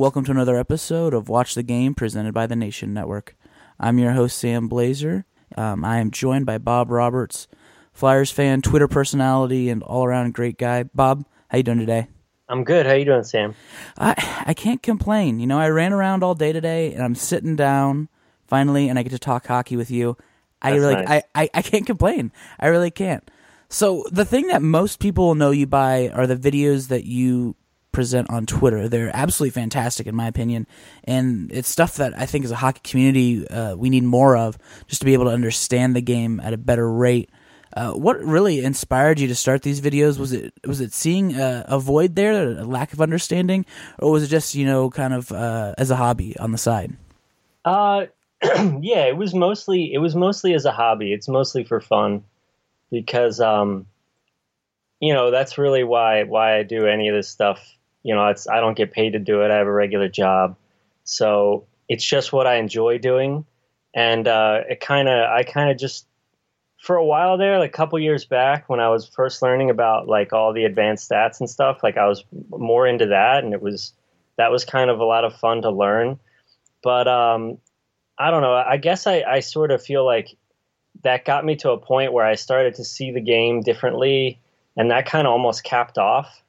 welcome to another episode of Watch the Game presented by the Nation Network. I'm your host, Sam Blazer. Um, I am joined by Bob Roberts, Flyers fan, Twitter personality, and all around great guy. Bob, how you doing today? I'm good. How you doing, Sam? I I can't complain. You know, I ran around all day today, and I'm sitting down finally, and I get to talk hockey with you. I That's really, nice. I, I, I can't complain. I really can't. So the thing that most people will know you by are the videos that you present on Twitter. They're absolutely fantastic, in my opinion, and it's stuff that I think as a hockey community uh, we need more of, just to be able to understand the game at a better rate. Uh, what really inspired you to start these videos? Was it was it seeing uh, a void there, a lack of understanding, or was it just you know kind of uh, as a hobby on the side? Uh, yeah, it was mostly it was mostly as a hobby. It's mostly for fun because um, you know that's really why why I do any of this stuff. You know, it's I don't get paid to do it. I have a regular job, so it's just what I enjoy doing, and uh, it kind of I kind of just for a while there, like a couple years back when I was first learning about like all the advanced stats and stuff, like I was more into that, and it was that was kind of a lot of fun to learn. But um, I don't know. I guess I, I sort of feel like that got me to a point where I started to see the game differently, and that kind of almost capped off.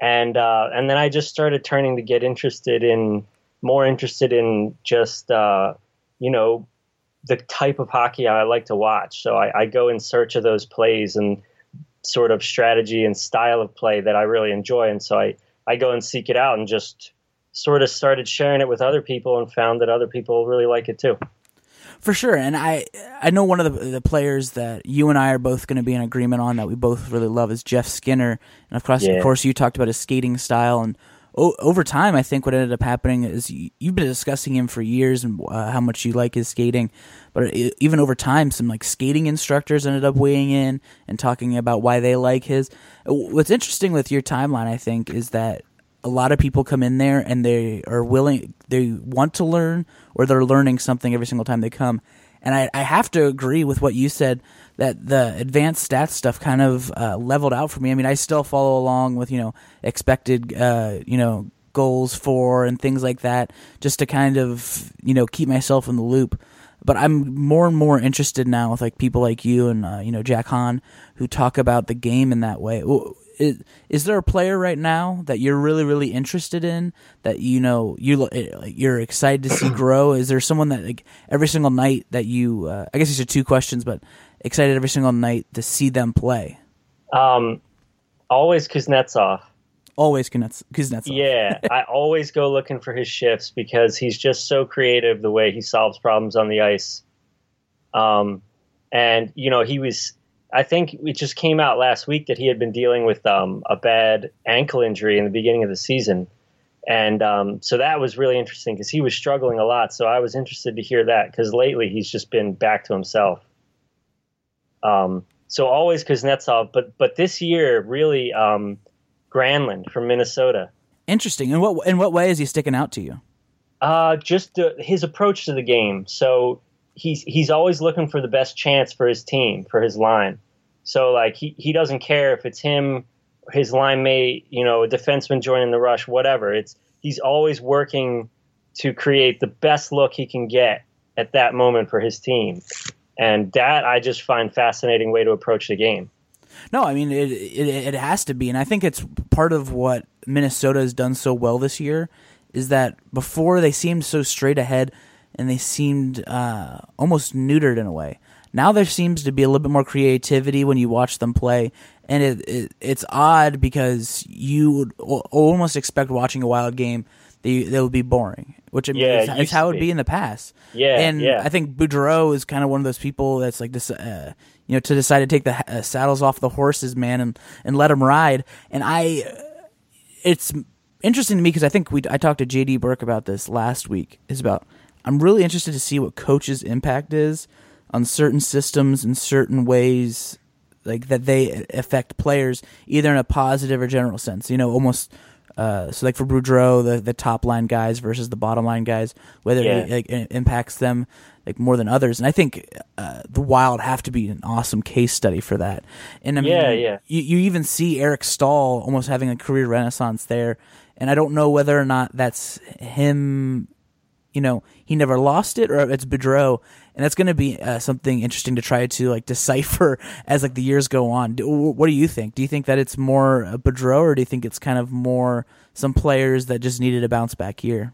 And uh, and then I just started turning to get interested in more interested in just uh, you know the type of hockey I like to watch. So I, I go in search of those plays and sort of strategy and style of play that I really enjoy, and so I I go and seek it out and just sort of started sharing it with other people and found that other people really like it too. For sure, and I I know one of the the players that you and I are both going to be in agreement on that we both really love is Jeff Skinner, and of course, Yeah. of course, you talked about his skating style, and o- over time, I think what ended up happening is you, you've been discussing him for years and uh, how much you like his skating, but e- even over time, some like skating instructors ended up weighing in and talking about why they like his. What's interesting with your timeline, I think, is that a lot of people come in there and they are willing they want to learn or they're learning something every single time they come. And i, I have to agree with what you said that the advanced stats stuff kind of uh, leveled out for me. I mean i still follow along with you know expected uh, you know goals for and things like that just to kind of you know keep myself in the loop. But I'm more and more interested now with like people like you and uh, you know Jack Han who talk about the game in that way. Is, is there a player right now that you're really really interested in that you know you you're excited to see grow? Is there someone that like every single night that you uh, I guess these are two questions, but excited every single night to see them play? Um, always Kuznetsov. Always Kuznets- Kuznetsov. Yeah, I always go looking for his shifts because he's just so creative the way he solves problems on the ice. Um, and you know, he was. I think it just came out last week that he had been dealing with um, a bad ankle injury in the beginning of the season, and um, so that was really interesting because he was struggling a lot. So I was interested to hear that because lately he's just been back to himself. Um, so always Kuznetsov, but but this year really um, Granlund from Minnesota. Interesting. In what in what way is he sticking out to you? Uh, just uh, his approach to the game. So he's he's always looking for the best chance for his team, for his line. So like he, he doesn't care if it's him, his line mate, you know, a defenseman joining the rush, whatever. It's he's always working to create the best look he can get at that moment for his team. And that I just find fascinating way to approach the game. No, I mean it, it. It has to be, and I think it's part of what Minnesota has done so well this year is that before they seemed so straight ahead and they seemed uh, almost neutered in a way. Now there seems to be a little bit more creativity when you watch them play, and it, it it's odd because you would al- almost expect watching a wild game they they would be boring, which I mean, Yeah, is, how it would be. in the past. Yeah, and yeah. I think Boudreau is kind of one of those people that's like this, uh, you know, to decide to take the uh, saddles off the horses, man, and and let them ride. And I, it's interesting to me because I think we I talked to JD Burke about this last week. Is about I'm really interested to see what coach's impact is on certain systems and certain ways, like that they affect players either in a positive or general sense. You know, almost. Uh, so like for Boudreau, the the top line guys versus the bottom line guys, whether Yeah. it, like, it impacts them like more than others. And I think uh, the Wild have to be an awesome case study for that. And I mean, Yeah, yeah. You, you even see Eric Staal almost having a career renaissance there. and I don't know whether or not that's him. You know, he never lost it, or it's Boudreau, and that's going to be uh, something interesting to try to like decipher as like the years go on. Do, what do you think? Do you think that it's more Boudreau, or do you think it's kind of more some players that just needed a bounce back year?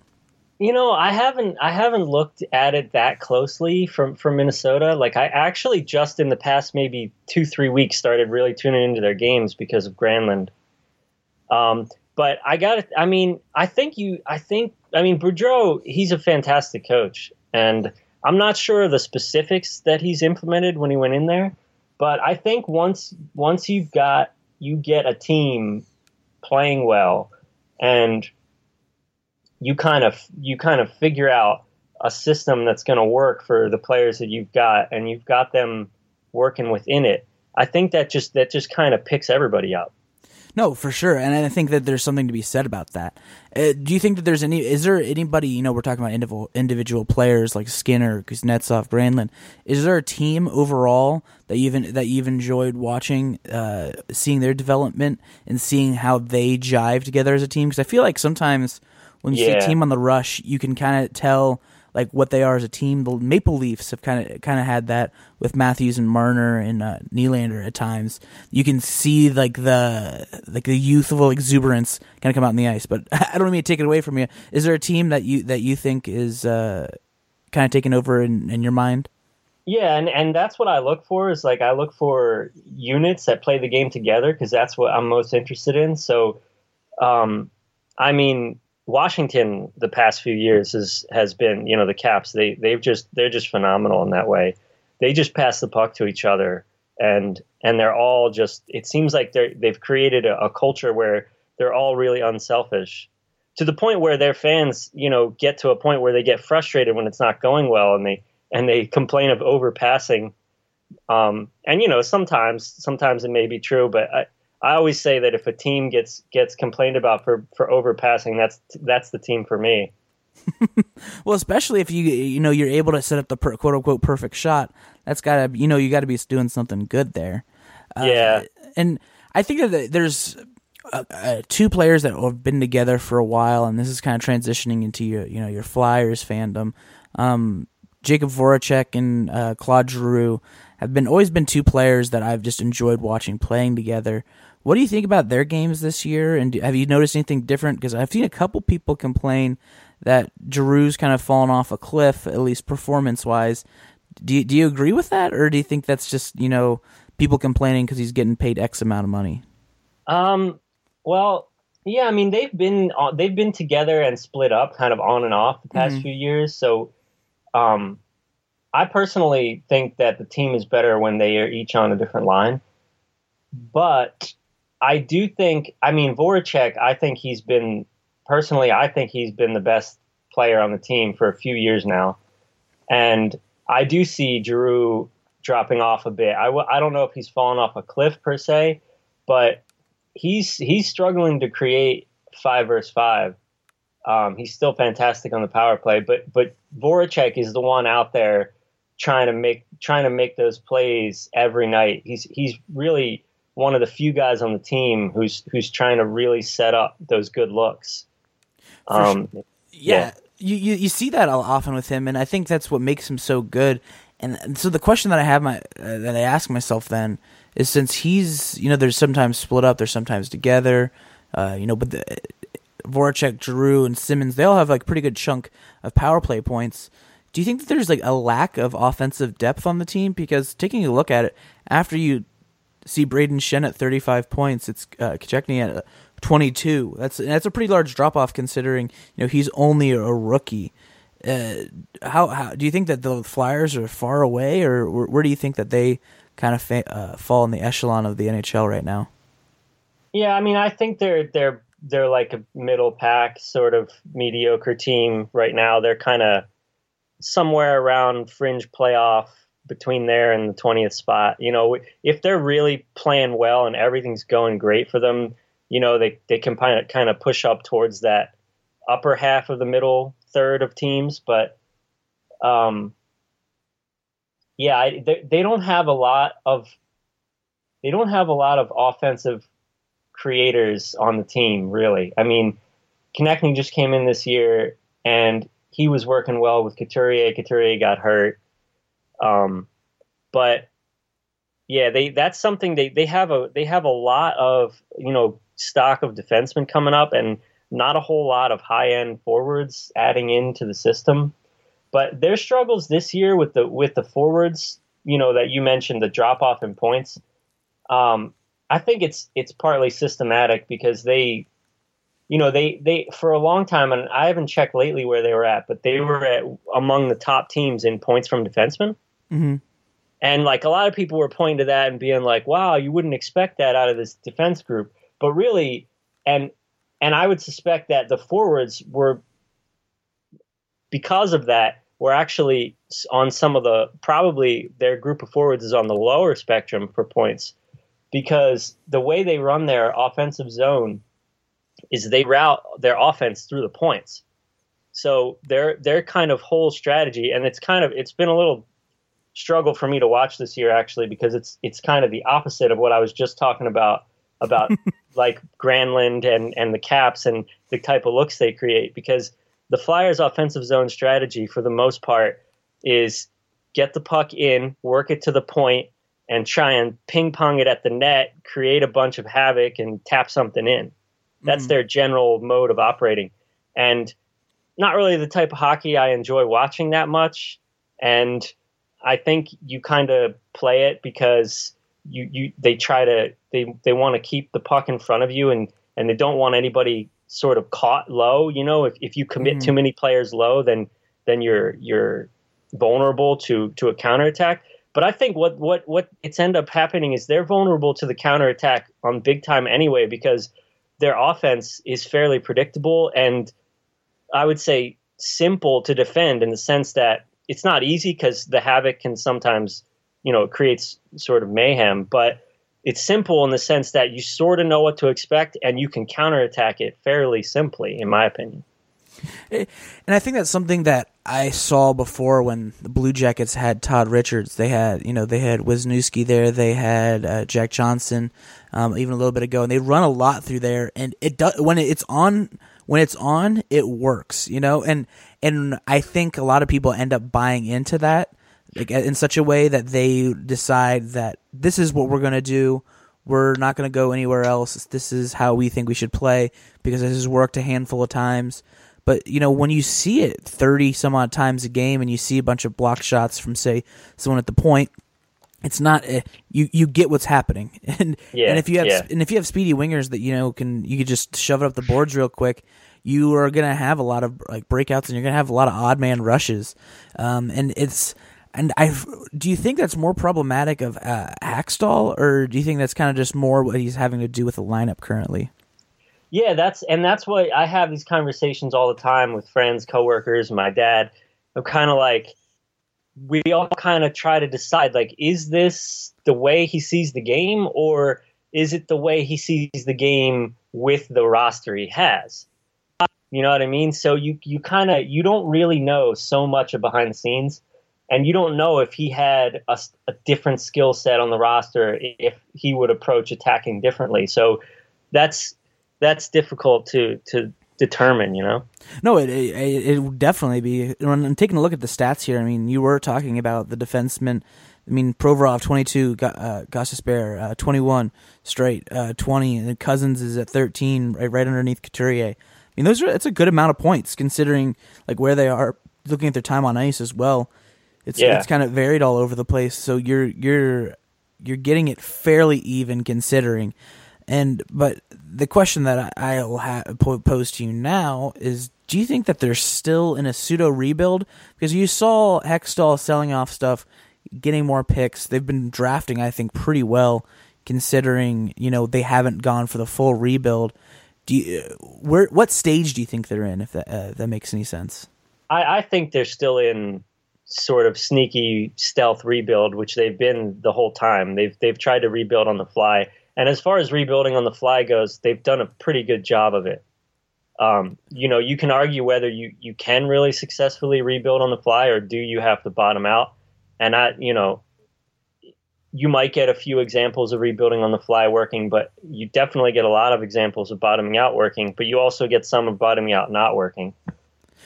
You know, I haven't I haven't looked at it that closely from from Minnesota. Like I actually just in the past maybe two three weeks started really tuning into their games because of Granlund. Um, but I got. I mean, I think you. I think. I mean, Boudreau. He's a fantastic coach, and I'm not sure of the specifics that he's implemented when he went in there. But I think once once you've got you get a team playing well, and you kind of you kind of figure out a system that's going to work for the players that you've got, and you've got them working within it. I think that just that just kind of picks everybody up. No, for sure, and I think that there's something to be said about that. Uh, do you think that there's any? Is there anybody? You know, we're talking about individual individual players like Skinner, Kuznetsov, Granlund. Is there a team overall that you've that you've enjoyed watching, uh, seeing their development and seeing how they jive together as a team? Because I feel like sometimes when you yeah. see a team on the rush, you can kind of tell like what they are as a team. The Maple Leafs have kind of kind of had that with Matthews and Marner and uh, Nylander at times. You can see like the like the youthful exuberance kind of come out in the ice. But I don't mean to take it away from you. Is there a team that you that you think is uh, kind of taking over in, in your mind? Yeah, and, and that's what I look for is like I look for units that play the game together because that's what I'm most interested in. So, um, I mean, Washington the past few years has has been you know the Caps they they've just they're just phenomenal in that way. They just pass the puck to each other and and they're all just it seems like they're they've created a, a, culture where they're all really unselfish to the point where their fans you know get to a point where they get frustrated when it's not going well and they and they complain of overpassing um, and you know sometimes sometimes it may be true but I, I always say that if a team gets gets complained about for for overpassing, that's that's the team for me. well, especially if you you know you're able to set up the per, quote unquote perfect shot, that's gotta you know you got to be doing something good there. Uh, yeah, and I think that there's uh, uh, two players that have been together for a while, and this is kind of transitioning into your you know your Flyers fandom. Um, Jakub Voracek and uh, Claude Giroux have been always been two players that I've just enjoyed watching playing together. What do you think about their games this year? And do, have you noticed anything different? Because I've seen a couple people complain that Giroux's kind of fallen off a cliff, at least performance wise. Do you, do you agree with that, or do you think that's just you know people complaining because he's getting paid X amount of money? Um. Well, yeah. I mean, they've been uh, they've been together and split up, kind of on and off the past mm-hmm. few years. So, um, I personally think that the team is better when they are each on a different line. But I do think, I mean, Voracek, I think he's been, personally, I think he's been the best player on the team for a few years now. And I do see Giroux dropping off a bit. I w- I don't know if he's fallen off a cliff per se, but he's he's struggling to create five versus five. Um, he's still fantastic on the power play, but but Voracek is the one out there trying to make trying to make those plays every night. He's he's really one of the few guys on the team who's who's trying to really set up those good looks. Um, sure. yeah, yeah. You, you you see that often with him, and I think that's what makes him so good. And, so the question that I have my uh, that I ask myself then is since he's you know there's sometimes split up, there's sometimes together, uh, you know, but the, Voracek, Giroux, and Simmonds they all have like pretty good chunk of power play points. Do you think that there's like a lack of offensive depth on the team? Because taking a look at it, after you see Brayden Schenn at 35 points. It's uh, Konecny at uh, 22. That's that's a pretty large drop off considering you know he's only a rookie. Uh, how how do you think that the Flyers are far away, or where, where do you think that they kind of fa- uh, fall in the echelon of the NHL right now? Yeah, I mean, I think they're they're they're like a middle pack sort of mediocre team right now. They're kind of somewhere around fringe playoff between there and the 20th spot. You know, if they're really playing well and everything's going great for them, you know, they, they can kind of, push up towards that upper half of the middle third of teams. But, um, yeah, I, they, they don't have a lot of, they don't have a lot of offensive creators on the team, really. I mean, Konecny just came in this year, and he was working well with Couturier. Couturier got hurt, um, but yeah, they that's something they they have a they have a lot of you know stock of defensemen coming up, and not a whole lot of high end forwards adding into the system. But their struggles this year with the with the forwards, you know, that you mentioned, the drop off in points. Um, I think it's it's partly systematic because they, you know, they they for a long time, and I haven't checked lately where they were at, but they were at among the top teams in points from defensemen. Mm-hmm. And like a lot of people were pointing to that and being like, "Wow, you wouldn't expect that out of this defense group." But really, and and I would suspect that the forwards were because of that were actually on some of the probably their group of forwards is on the lower spectrum for points because the way they run their offensive zone is they route their offense through the points. So their their kind of whole strategy and it's kind of it's been a little struggle for me to watch this year actually because it's it's kind of the opposite of what I was just talking about about like Granlund and and the Caps and the type of looks they create because the Flyers' offensive zone strategy for the most part is get the puck in, work it to the point, and try and ping pong it at the net, create a bunch of havoc, and tap something in. That's mm their general mode of operating, and not really the type of hockey I enjoy watching that much. And I think you kind of play it because you you they try to they they want to keep the puck in front of you and and they don't want anybody sort of caught low. You know, if, if you commit mm-hmm. too many players low, then then you're you're vulnerable to to a counterattack. But I think what what what it's end up happening is they're vulnerable to the counterattack on big time anyway because their offense is fairly predictable and I would say simple to defend in the sense that it's not easy because the havoc can sometimes you know, it creates sort of mayhem. But it's simple in the sense that you sort of know what to expect and you can counterattack it fairly simply, in my opinion. And I think that's something that I saw before when the Blue Jackets had Todd Richards. They had, you know, they had Wisniewski there. They had uh, Jack Johnson, um, even a little bit ago, and they run a lot through there. And it does when it's on. When it's on, it works, you know, and and I think a lot of people end up buying into that like in such a way that they decide that this is what we're going to do. We're not going to go anywhere else. This is how we think we should play because this has worked a handful of times. But you know, when you see it thirty some odd times a game, and you see a bunch of block shots from say someone at the point, it's not uh, you. You get what's happening, and yeah, and if you have yeah. and if you have speedy wingers that you know can you can just shove it up the boards real quick, you are gonna have a lot of like breakouts, and you're gonna have a lot of odd man rushes, um, and it's and I do you think that's more problematic of uh, Hakstol, or do you think that's kind of just more what he's having to do with the lineup currently? Yeah, that's and that's what I have these conversations all the time with friends, coworkers, my dad. I'm kind of like we all kind of try to decide like is this the way he sees the game or is it the way he sees the game with the roster he has? You know what I mean? So you you kind of you don't really know so much of behind the scenes and you don't know if he had a, a different skill set on the roster if he would approach attacking differently. So that's that's difficult to to determine. You know. No, it it, it would definitely be. When I'm taking a look at the stats here, I mean, you were talking about the defenseman. I mean, Provorov 22, uh, Gostisbehere uh, 21 Streit, uh, 20, and Cousins is at 13, right, right underneath Couturier. I mean, those are that's a good amount of points considering like where they are, looking at their time on ice as well. It's yeah. it's kind of varied all over the place. So you're you're you're getting it fairly even considering. And but the question that I, will ha- pose to you now is: Do you think that they're still in a pseudo rebuild? Because you saw Hextall selling off stuff, getting more picks. They've been drafting, I think, pretty well, considering you know they haven't gone for the full rebuild. Do you, where what stage do you think they're in? If that uh, that makes any sense. I, I think they're still in sort of sneaky stealth rebuild, which they've been the whole time. They've they've tried to rebuild on the fly, and as far as rebuilding on the fly goes, they've done a pretty good job of it. Um, you know, you can argue whether you you can really successfully rebuild on the fly, or do you have to bottom out? And I, you know, you might get a few examples of rebuilding on the fly working, but you definitely get a lot of examples of bottoming out working. But you also get some of bottoming out not working.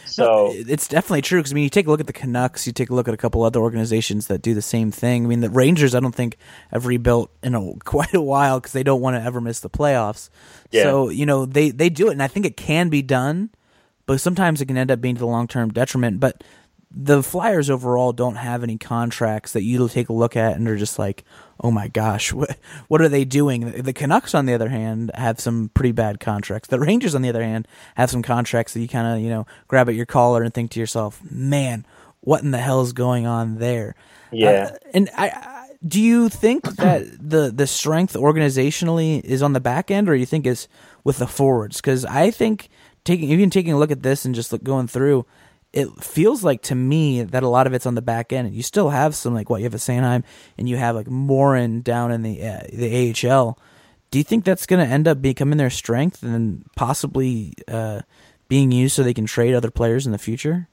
So no, it's definitely true because I mean, you take a look at the Canucks, you take a look at a couple other organizations that do the same thing. I mean, the Rangers, I don't think have rebuilt in a, quite a while because they don't want to ever miss the playoffs. Yeah. So you know they they do it, and I think it can be done, but sometimes it can end up being to the long term detriment. But the Flyers overall don't have any contracts that you take a look at and are just like, oh my gosh, what what are they doing? The Canucks, on the other hand, have some pretty bad contracts. The Rangers, on the other hand, have some contracts that you kind of you know grab at your collar and think to yourself, man, what in the hell is going on there? Yeah, uh, and I, I. Do you think that the the strength organizationally is on the back end, or you think is with the forwards? Because I think taking even taking a look at this and just look, going through, it feels like to me that a lot of it's on the back end. You still have some like what you have at Sanheim, and you have like Morin down in the uh, the AHL. Do you think that's going to end up becoming their strength and possibly uh, being used so they can trade other players in the future?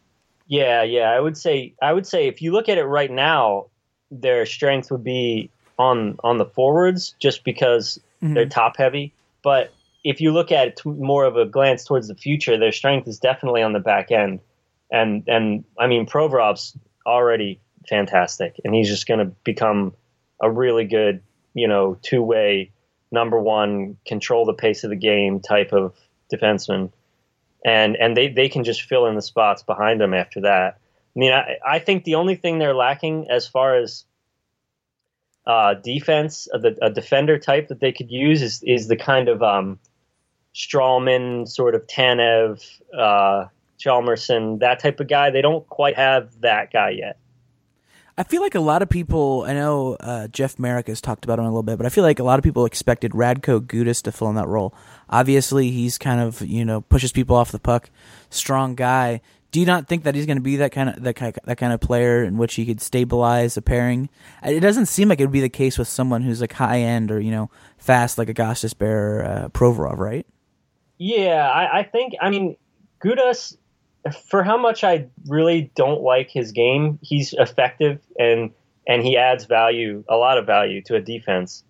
Yeah, yeah. I would say I would say if you look at it right now, their strength would be on on the forwards just because mm-hmm. they're top heavy. But if you look at it more of a glance towards the future, their strength is definitely on the back end and and I mean Provorov's already fantastic, and he's just going to become a really good, you know, two way number one, control the pace of the game type of defenseman, and and they they can just fill in the spots behind him after that. I mean, I, I think the only thing they're lacking as far as uh, defense, a, a defender type that they could use is is the kind of um, Stralman sort of Tanev. Uh, Hjalmarsson, that type of guy. They don't quite have that guy yet. I feel like a lot of people. I know uh, Jeff Marek has talked about him a little bit, but I feel like a lot of people expected Radko Gudas to fill in that role. Obviously, he's kind of you know pushes people off the puck, strong guy. Do you not think that he's going to be that kind of that kind of, that kind of player in which he could stabilize a pairing? It doesn't seem like it would be the case with someone who's like high end or you know fast like a Gostisbehere, uh, Provorov, right? Yeah, I, I think. I mean, Gudas for how much I really don't like his game, he's effective and and he adds value, a lot of value to a defense.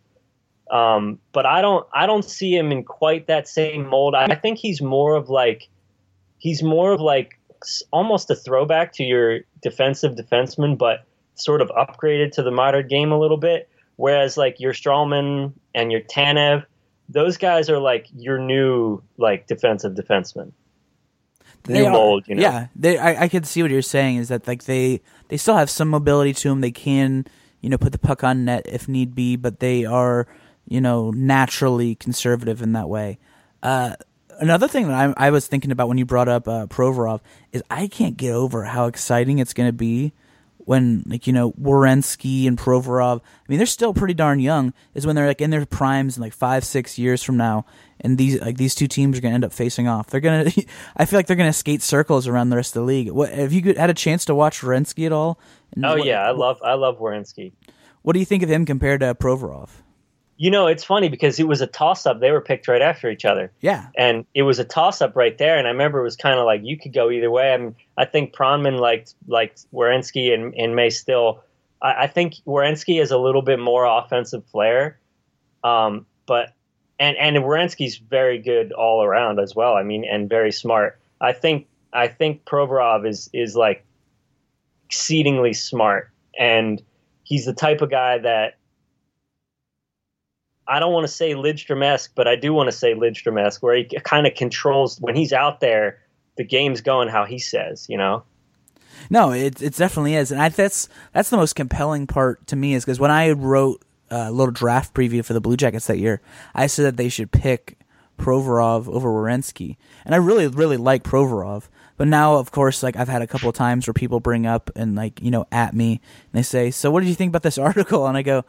Um, but I don't I don't see him in quite that same mold. I, think he's more of like he's more of like almost a throwback to your defensive defenseman, but sort of upgraded to the modern game a little bit. Whereas like your Stralman and your Tanev, those guys are like your new like defensive defenseman they new mold. You know? Yeah, they. I, I could see what you're saying is that like they they still have some mobility to them. They can you know put the puck on net if need be, but they are you know naturally conservative in that way. Uh, another thing that I, I was thinking about when you brought up uh, Provorov is I can't get over how exciting it's going to be when like you know Werenski and Provorov. I mean, they're still pretty darn young. Is when they're like in their primes in like five six years from now, and these like these two teams are going to end up facing off. They're gonna. I feel like they're going to skate circles around the rest of the league. What have you had a chance to watch Werenski at all? And oh what, yeah, I love I love Werenski. What do you think of him compared to Provorov? You know, it's funny because it was a toss up. They were picked right after each other. Yeah. And it was a toss up right there. And I remember it was kind of like you could go either way. I mean, I think Pronman liked liked Werenski and, and May still. I, I think Werenski is a little bit more offensive flair. Um, but and and Werenski's very good all around as well. I mean, and very smart. I think I think Provorov is is like exceedingly smart, and he's the type of guy that I don't want to say Lidstrom esque, but I do want to say Lidstrom esque, where he kind of controls when he's out there, the game's going how he says, you know. No, it it definitely is, and I, that's that's the most compelling part to me is because when I wrote a little draft preview for the Blue Jackets that year, I said that they should pick Provorov over Werenski, and I really really like Provorov. But now, of course, like I've had a couple of times where people bring up and like you know at me and they say, "So what did you think about this article?" And I go,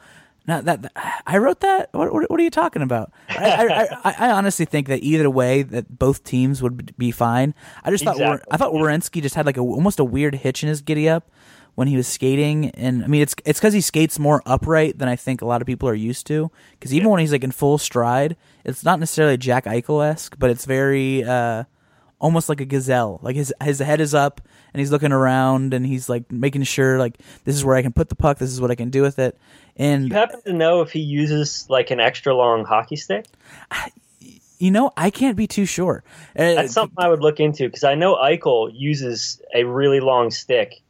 not that, that I wrote that. What, what, what, are you talking about? I, I, I, I, honestly think that either way, that both teams would be fine. I just exactly. thought I thought Werenski just had like a almost a weird hitch in his giddy up when he was skating, and I mean it's it's because he skates more upright than I think a lot of people are used to. Because even yeah. when he's like in full stride, it's not necessarily Jack Eichel esque, but it's very uh, almost like a gazelle. Like his his head is up and he's looking around and he's like making sure like this is where I can put the puck. This is what I can do with it. And you happen to know if he uses like an extra long hockey stick? You know, I can't be too sure. Uh, That's something I would look into because I know Eichel uses a really long stick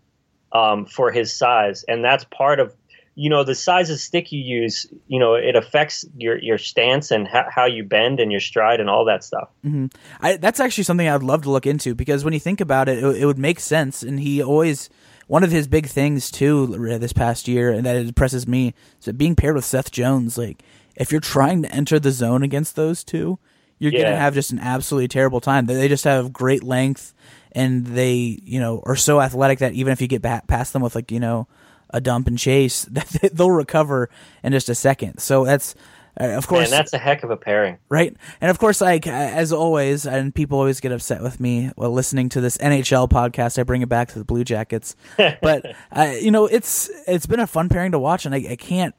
um, for his size, and that's part of you know the size of stick you use you know it affects your your stance and ha- how you bend and your stride and all that stuff mm-hmm. I, that's actually something i'd love to look into because when you think about it, it it would make sense and he always one of his big things too this past year and that impresses me is that being paired with seth jones like if you're trying to enter the zone against those two you're yeah. gonna have just an absolutely terrible time they just have great length and they you know are so athletic that even if you get past them with like you know a dump and chase, that they'll recover in just a second. So that's uh, of course, and that's a heck of a pairing, right? And of course, like as always, and people always get upset with me while listening to this NHL podcast. I bring it back to the Blue Jackets, but uh, you know, it's it's been a fun pairing to watch, and I, I can't.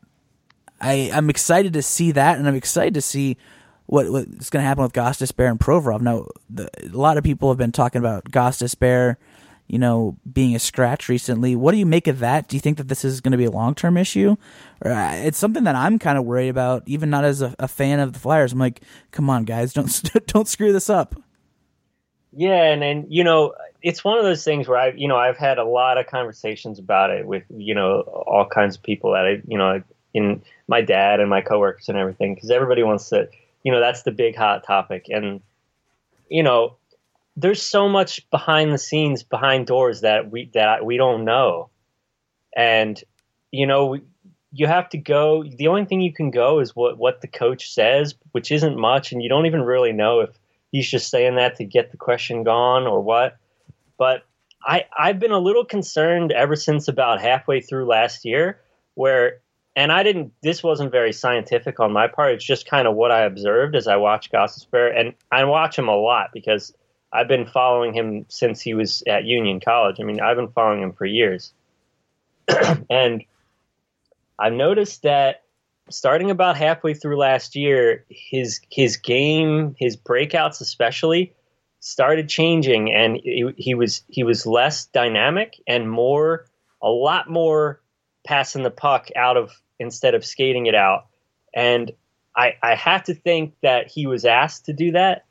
I I'm excited to see that, and I'm excited to see what what's going to happen with Gostisbehere and Provorov. Now, the, a lot of people have been talking about Gostisbehere you know, being a scratch recently. What do you make of that? Do you think that this is going to be a long term issue? Or, uh, it's something that I'm kind of worried about, even not as a, a, fan of the Flyers. I'm like, come on, guys, don't don't screw this up. Yeah, and and you know, it's one of those things where I, you know, I've had a lot of conversations about it with you know all kinds of people that I, you know, in my dad and my coworkers and everything, because everybody wants to, you know, that's the big hot topic, and you know, there's so much behind the scenes, behind doors that we that we don't know, and you know you have to go. The only thing you can go is what what the coach says, which isn't much, and you don't even really know if he's just saying that to get the question gone or what. But I I've been a little concerned ever since about halfway through last year, where and I didn't. This wasn't very scientific on my part. It's just kind of what I observed as I watched Gostisbehere, and I watch him a lot because I've been following him since he was at Union College. I mean, I've been following him for years. and I've noticed that starting about halfway through last year, his his game, his breakouts especially, started changing, and he, he was he was less dynamic and more a lot more passing the puck out of instead of skating it out. And I I have to think that he was asked to do that.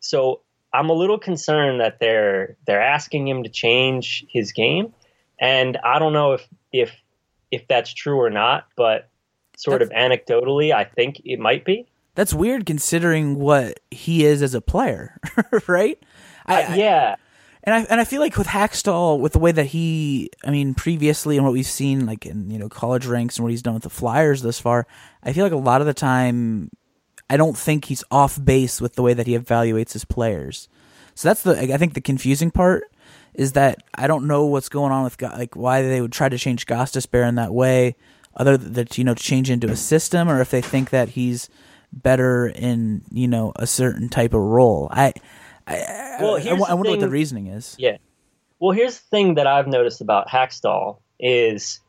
So I'm a little concerned that they're they're asking him to change his game, and I don't know if if if that's true or not, but sort that's, of anecdotally, I think it might be. That's weird considering what he is as a player, right? I, uh, yeah. I, and I and I feel like with Hakstol, with the way that he, I mean, previously and what we've seen, like in you know college ranks and what he's done with the Flyers thus far, I feel like a lot of the time I don't think he's off base with the way that he evaluates his players. So that's the I think the confusing part is that I don't know what's going on with like why they would try to change Gostisbehere in that way, other than you know change into a system, or if they think that he's better in you know a certain type of role. I I, well, I, I, I wonder thing, what the reasoning is. Yeah. Well, here's the thing that I've noticed about Hakstol is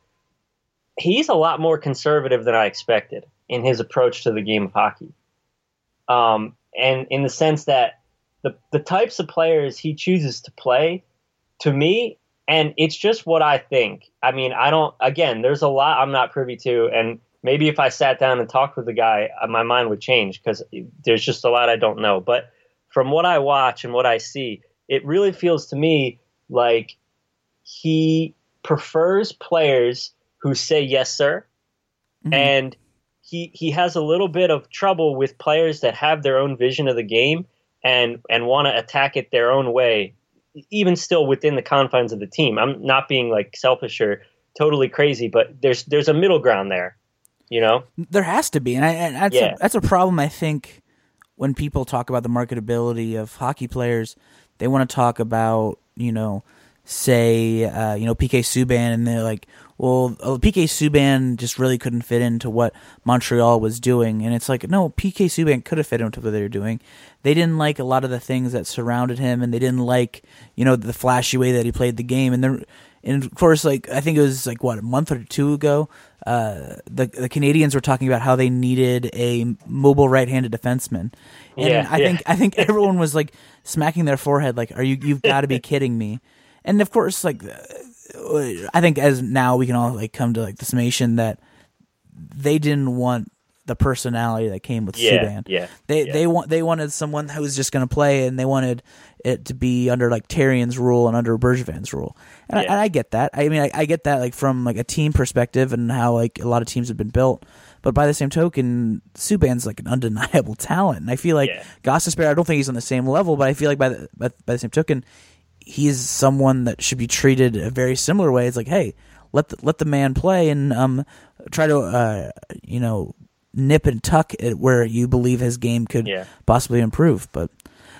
he's a lot more conservative than I expected in his approach to the game of hockey um, and in the sense that the the types of players he chooses to play, to me, and it's just what I think. I mean, I don't. Again, there's a lot I'm not privy to, and maybe if I sat down and talked with the guy, uh, my mind would change because there's just a lot I don't know. But from what I watch and what I see, it really feels to me like he prefers players who say yes, sir, mm-hmm. and he he has a little bit of trouble with players that have their own vision of the game and and want to attack it their own way, even still within the confines of the team. I'm not being like selfish or totally crazy, but there's there's a middle ground there. You know, there has to be, and, I, and that's yeah. a, that's a problem. I think when people talk about the marketability of hockey players, they want to talk about you know say uh, you know PK Subban and they're like, well, uh, PK Subban just really couldn't fit into what Montreal was doing, and it's like, no, PK Subban could have fit into what they were doing. They didn't like a lot of the things that surrounded him, and they didn't like, you know, the flashy way that he played the game, and there, and of course, like I think it was like what a month or two ago, uh, the the Canadiens were talking about how they needed a mobile right-handed defenseman, and Yeah, I yeah. think I think everyone was like smacking their forehead, like, "Are you? You've got to be kidding me!" And of course, like I think as now we can all like come to like the summation that they didn't want the personality that came with Yeah, Subban. yeah, They yeah. they want they wanted someone who was just going to play, and they wanted it to be under like Therrien's rule and under Bergevin's rule. And, I, and I get that. I mean, I, I get that like from like a team perspective and how like a lot of teams have been built. But by the same token, Subban's like an undeniable talent, and I feel like Yeah. Gostisbehere. I don't think he's on the same level, but I feel like by the by, by the same token, he is someone that should be treated a very similar way. It's like, hey, let the, let the man play and um try to uh you know nip and tuck it where you believe his game could Yeah. possibly improve. But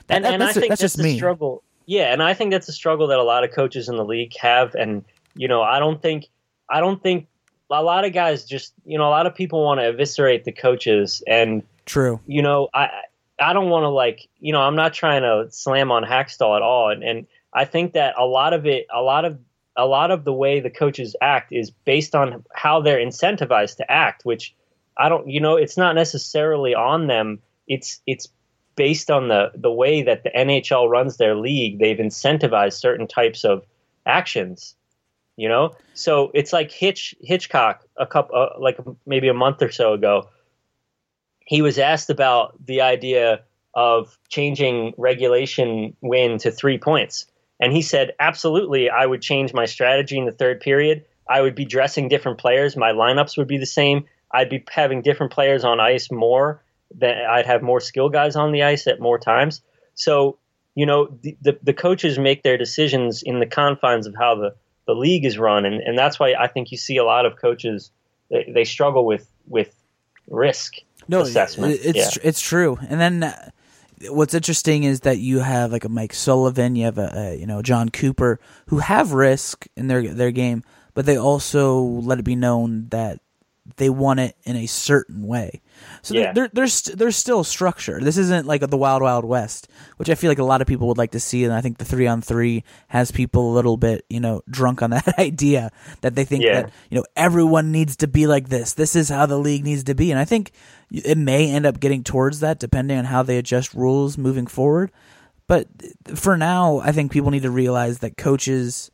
that, and, that- and that's, I think that's that's, just me. struggle. Yeah, and I think that's a struggle that a lot of coaches in the league have. And you know, I don't think, I don't think a lot of guys just, you know, a lot of people want to eviscerate the coaches, and True. you know, I, I don't want to like, you know, I'm not trying to slam on Hakstol at all, and and I think that a lot of it, a lot of a lot of the way the coaches act is based on how they're incentivized to act, which I don't, you know, it's not necessarily on them. It's it's based on the the way that the NHL runs their league. They've incentivized certain types of actions, you know. So it's like Hitch Hitchcock a couple uh, like maybe a month or so ago. He was asked about the idea of changing regulation win to three points. And he said, absolutely, I would change my strategy in the third period. I would be dressing different players. My lineups would be the same. I'd be having different players on ice more. That I'd have more skill guys on the ice at more times. So, you know, the, the, the coaches make their decisions in the confines of how the, the league is run. And, and that's why I think you see a lot of coaches, they, they struggle with, with risk no, assessment. It's Yeah. tr- it's true. And then uh, what's interesting is that you have like a Mike Sullivan, you have a, a you know Jon Cooper who have risk in their their game, but they also let it be known that they want it in a certain way. So Yeah. there, there, there's there's still structure. This isn't like the Wild Wild West, which I feel like a lot of people would like to see, and I think the three on three has people a little bit you know drunk on that idea that they think Yeah. that you know everyone needs to be like this. This is how the league needs to be, and I think it may end up getting towards that depending on how they adjust rules moving forward. But for now, I think people need to realize that coaches,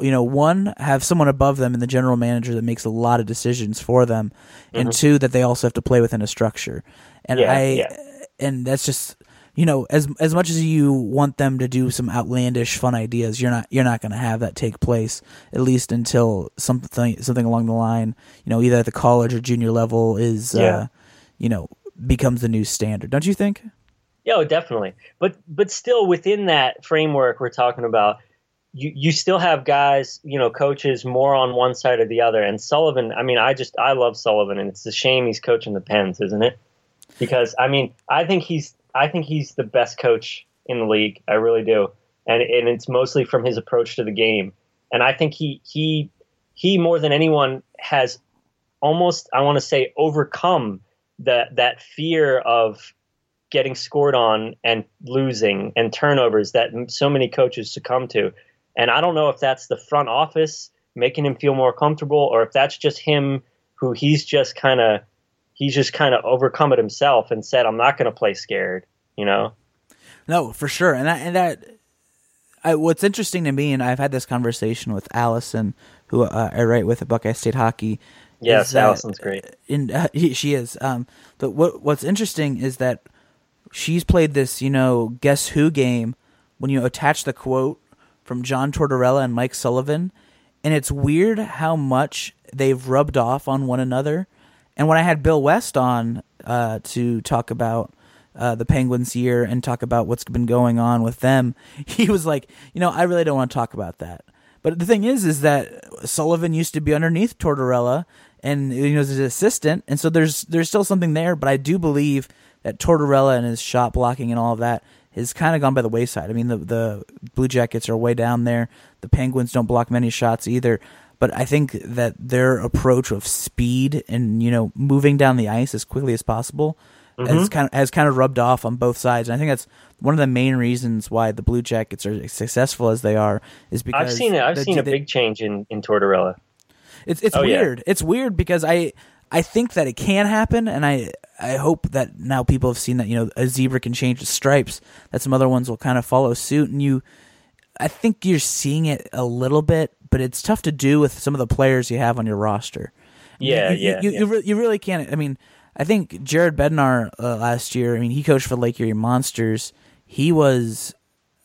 you know, one have someone above them in the general manager that makes a lot of decisions for them, and two that they also have to play within a structure. And Yeah, I, yeah. and that's just you know as as much as you want them to do some outlandish fun ideas you're not you're not going to have that take place at least until something something along the line you know either at the college or junior level is uh you know becomes the new standard don't you think Yeah, oh, definitely. But but still within that framework we're talking about, you you still have guys, you know, coaches more on one side or the other. And Sullivan, I mean, I just I love Sullivan, and it's a shame he's coaching the Pens, isn't it? Because I mean, I think he's I think he's the best coach in the league. I really do, and and it's mostly from his approach to the game. And I think he he he more than anyone has almost I want to say overcome that that fear of getting scored on and losing and turnovers that so many coaches succumb to. And I don't know if that's the front office making him feel more comfortable or if that's just him who he's just kind of he's just kind of overcome it himself and said I'm not going to play scared, you know. No, for sure. And I, and that I, what's interesting to me, and I've had this conversation with Allison, who uh, I write with at Buckeye State Hockey. Yes, that- Allison's great. In uh, he- she is. Um, but what what's interesting is that she's played this, you know, guess who game when you attach the quote from John Tortorella and Mike Sullivan, and it's weird how much they've rubbed off on one another. And when I had Bill West on uh, to talk about uh, the Penguins year and talk about what's been going on with them, he was like, you know, I really don't want to talk about that. But the thing is, is that Sullivan used to be underneath Tortorella, and you know, as his assistant, and so there's there's still something there. But I do believe that Tortorella and his shot blocking and all of that has kind of gone by the wayside. I mean, the the Blue Jackets are way down there. The Penguins don't block many shots either. But I think that their approach of speed and you know moving down the ice as quickly as possible mm-hmm. has kind of has kind of rubbed off on both sides. And I think that's one of the main reasons why the Blue Jackets are as successful as they are is because I've seen it. I've seen a big change in in Tortorella. It's it's oh, weird. Yeah. It's weird because I I think that it can happen, and I I hope that now people have seen that you know a zebra can change its stripes. That some other ones will kind of follow suit, and you. I think you're seeing it a little bit, but it's tough to do with some of the players you have on your roster. Yeah, you, yeah, you, yeah. You, re- you, really can't. I mean, I think Jared Bednar uh, last year. I mean, he coached for Lake Erie Monsters. He was,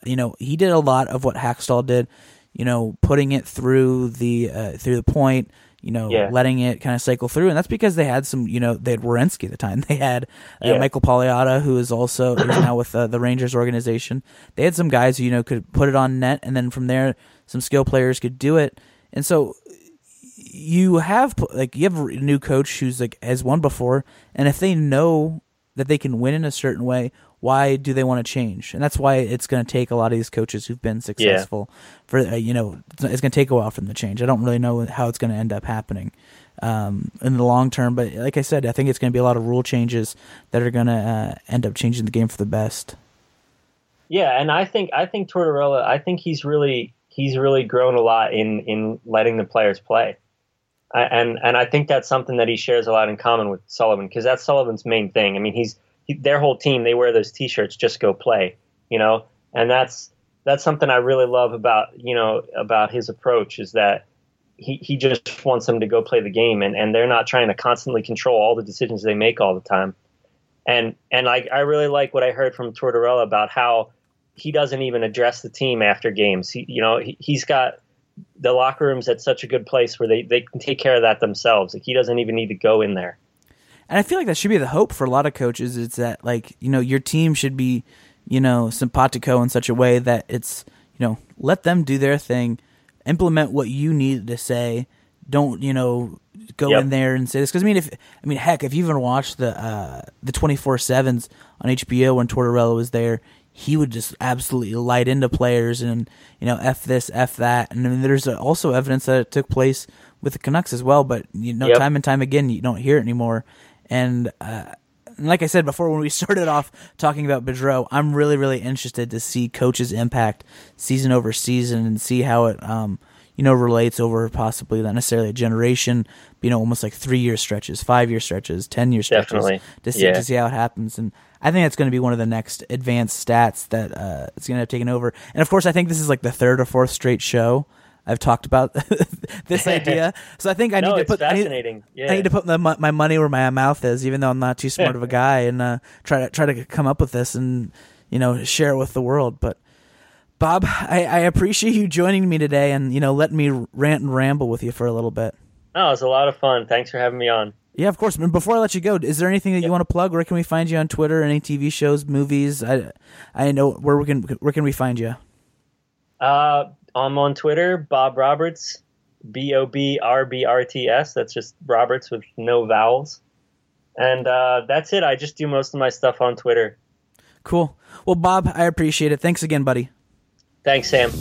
you know, he did a lot of what Hakstol did. You know, putting it through the uh, through the point, you know, yeah. letting it kind of cycle through. And that's because they had some, you know, they had Werenski at the time. They had uh, yeah. Michael Paliotta, who is also who's now with uh, the Rangers organization. They had some guys who, you know, could put it on net, and then from there, some skill players could do it. And so you have like you have a new coach who's like has won before, and if they know that they can win in a certain way, why do they want to change? And that's why it's going to take a lot of these coaches who've been successful yeah. for uh, you know it's, it's going to take a while for them to change. I don't really know how it's going to end up happening um, in the long term, but like I said, I think it's going to be a lot of rule changes that are going to uh, end up changing the game for the best. Yeah, and I think I think Tortorella, I think he's really he's really grown a lot in in letting the players play. I, and and I think that's something that he shares a lot in common with Sullivan because that's Sullivan's main thing. I mean, he's he, their whole team they wear those T-shirts, just go play, you know, and that's that's something I really love about you know about his approach is that he, he just wants them to go play the game and, and they're not trying to constantly control all the decisions they make all the time. And and I, I really like what I heard from Tortorella about how he doesn't even address the team after games. He you know he, he's got the locker room's at such a good place where they, they can take care of that themselves. Like he doesn't even need to go in there. And I feel like that should be the hope for a lot of coaches. Is that like you know your team should be you know simpatico in such a way that it's you know let them do their thing, implement what you need to say. Don't you know go yep. in there and say this because I mean if I mean heck if you even watched the uh, the twenty four sevens on HBO when Tortorella was there, he would just absolutely light into players and you know f this f that and I mean, there's also evidence that it took place with the Canucks as well but you know yep. time and time again you don't hear it anymore and, uh, like I said before, when we started off talking about Boudreau, I'm really, really interested to see coach's impact season over season and see how it, um, you know, relates over possibly not necessarily a generation, but, you know, almost like three year stretches, five year stretches, ten year stretches Definitely. to see yeah. to see how it happens. And I think that's going to be one of the next advanced stats that uh, it's going to have taken over. And of course, I think this is like the third or fourth straight show I've talked about this idea. So I think I no, need to put I need, yeah. I need, to put the, my money where my mouth is, even though I'm not too smart of a guy, and uh, try to try to come up with this and you know share it with the world. But Bob, I, I appreciate you joining me today and you know letting me rant and ramble with you for a little bit. Oh, it was a lot of fun. Thanks for having me on. Yeah, of course. before I let you go, is there anything that you want to plug? Where can we find you on Twitter? Any TV shows, movies? I I know where we can where can we find you? Uh, I'm on Twitter, Bob Roberts, B O B R B R T S. That's just Roberts with no vowels. And uh, that's it. I just do most of my stuff on Twitter. Cool. Well, Bob, I appreciate it. Thanks again, buddy. Thanks, Sam.